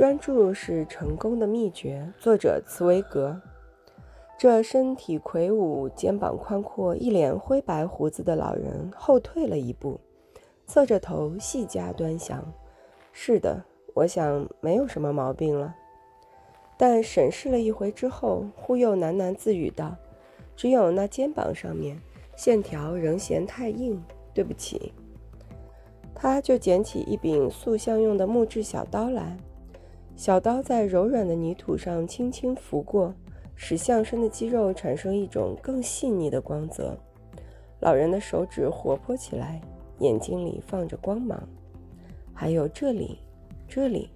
专注是成功的秘诀。作者：茨威格。这身体魁梧、肩膀宽阔、一脸灰白胡子的老人后退了一步，侧着头细加端详。是的，我想没有什么毛病了。但审视了一回之后，忽又喃喃自语道：“只有那肩膀上面线条仍嫌太硬，对不起。”他就捡起一柄塑像用的木质小刀来，小刀在柔软的泥土上轻轻拂过。使象身的肌肉产生一种更细腻的光泽，老人的手指活泼起来，眼睛里放着光芒。还有这里，这里，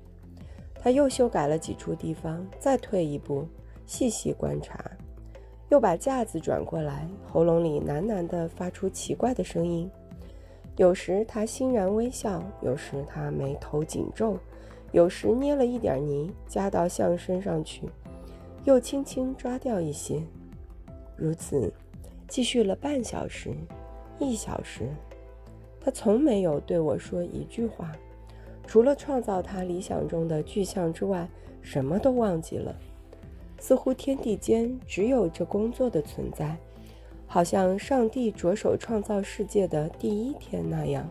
他又修改了几处地方，再退一步，细细观察，又把架子转过来，喉咙里喃喃地发出奇怪的声音。有时他欣然微笑，有时他眉头紧皱，有时捏了一点泥加到象身上去。又轻轻抓掉一些，如此，继续了半小时、一小时。他从没有对我说一句话，除了创造他理想中的具象之外，什么都忘记了。似乎天地间只有这工作的存在，好像上帝着手创造世界的第一天那样。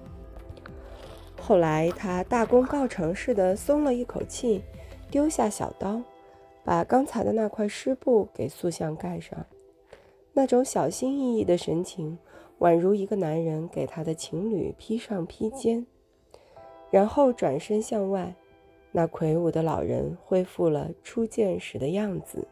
后来，他大功告成似的松了一口气，丢下小刀。把刚才的那块湿布给塑像盖上，那种小心翼翼的神情，宛如一个男人给他的情侣披上披肩，然后转身向外。那魁梧的老人恢复了初见时的样子。